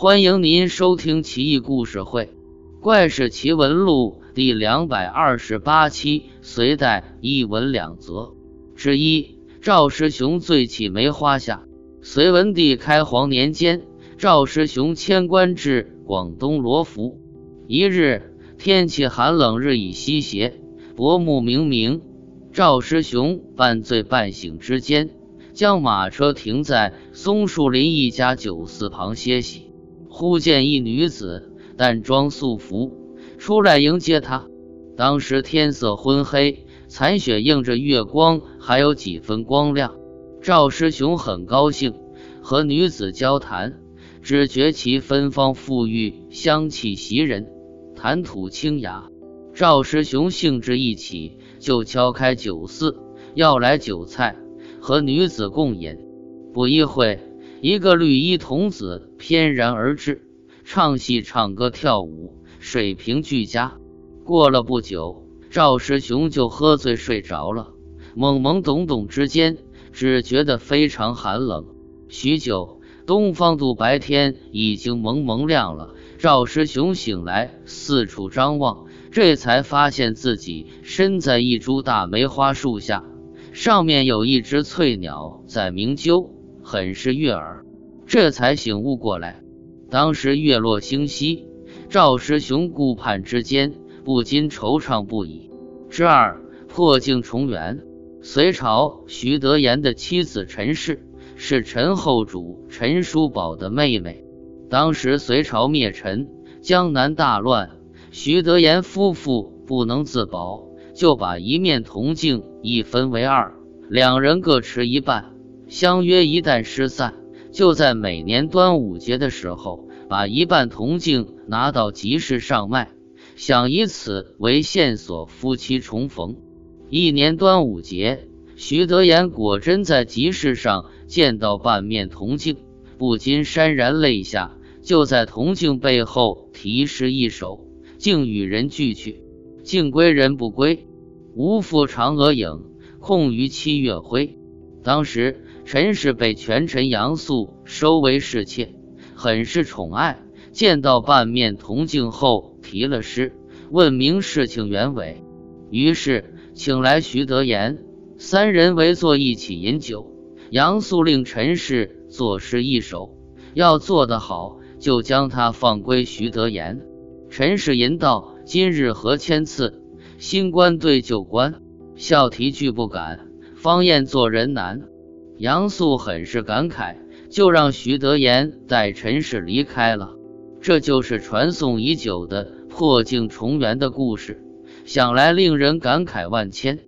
欢迎您收听《奇异故事会·怪事奇闻录》第两百二十八期，隋代一文两则之一。赵师雄醉起梅花下。隋文帝开皇年间，赵师雄迁官至广东罗浮。一日，天气寒冷，日已西斜，薄暮冥冥。赵师雄半醉半醒之间，将马车停在松树林一家酒肆旁歇息。忽见一女子，淡妆素服，出来迎接他。当时天色昏黑，残雪映着月光，还有几分光亮。赵师雄很高兴，和女子交谈，只觉其芬芳馥郁，香气袭人，谈吐清雅。赵师雄兴致一起，就敲开酒肆，要来酒菜，和女子共饮。不一会。一个绿衣童子翩然而至，唱戏、唱歌、跳舞，水平俱佳。过了不久，赵师雄就喝醉睡着了。懵懵懂懂之间，只觉得非常寒冷。许久，东方度白天已经蒙蒙亮了。赵师雄醒来，四处张望，这才发现自己身在一株大梅花树下，上面有一只翠鸟在鸣啾。很是悦耳，这才醒悟过来。当时月落星稀，赵师雄顾盼之间，不禁惆怅不已。之二，破镜重圆。隋朝徐德言的妻子陈氏是陈后主陈叔宝的妹妹。当时隋朝灭陈，江南大乱，徐德言夫妇不能自保，就把一面铜镜一分为二，两人各持一半。相约一旦失散，就在每年端午节的时候，把一半铜镜拿到集市上卖，想以此为线索，夫妻重逢。一年端午节，徐德言果真在集市上见到半面铜镜，不禁潸然泪下，就在铜镜背后题诗一首：“镜与人俱去，镜归人不归，无复嫦娥影，空余七月辉。”当时。陈氏被权臣杨素收为侍妾，很是宠爱。见到半面铜镜后，提了诗，问明事情原委。于是请来徐德言，三人围坐一起饮酒。杨素令陈氏作诗一首，要做得好，就将他放归徐德言。陈氏吟道：“今日何千次，新官对旧官，笑题俱不敢，方燕做人难。”杨素很是感慨，就让徐德言带陈氏离开了。这就是传颂已久的破镜重圆的故事，想来令人感慨万千。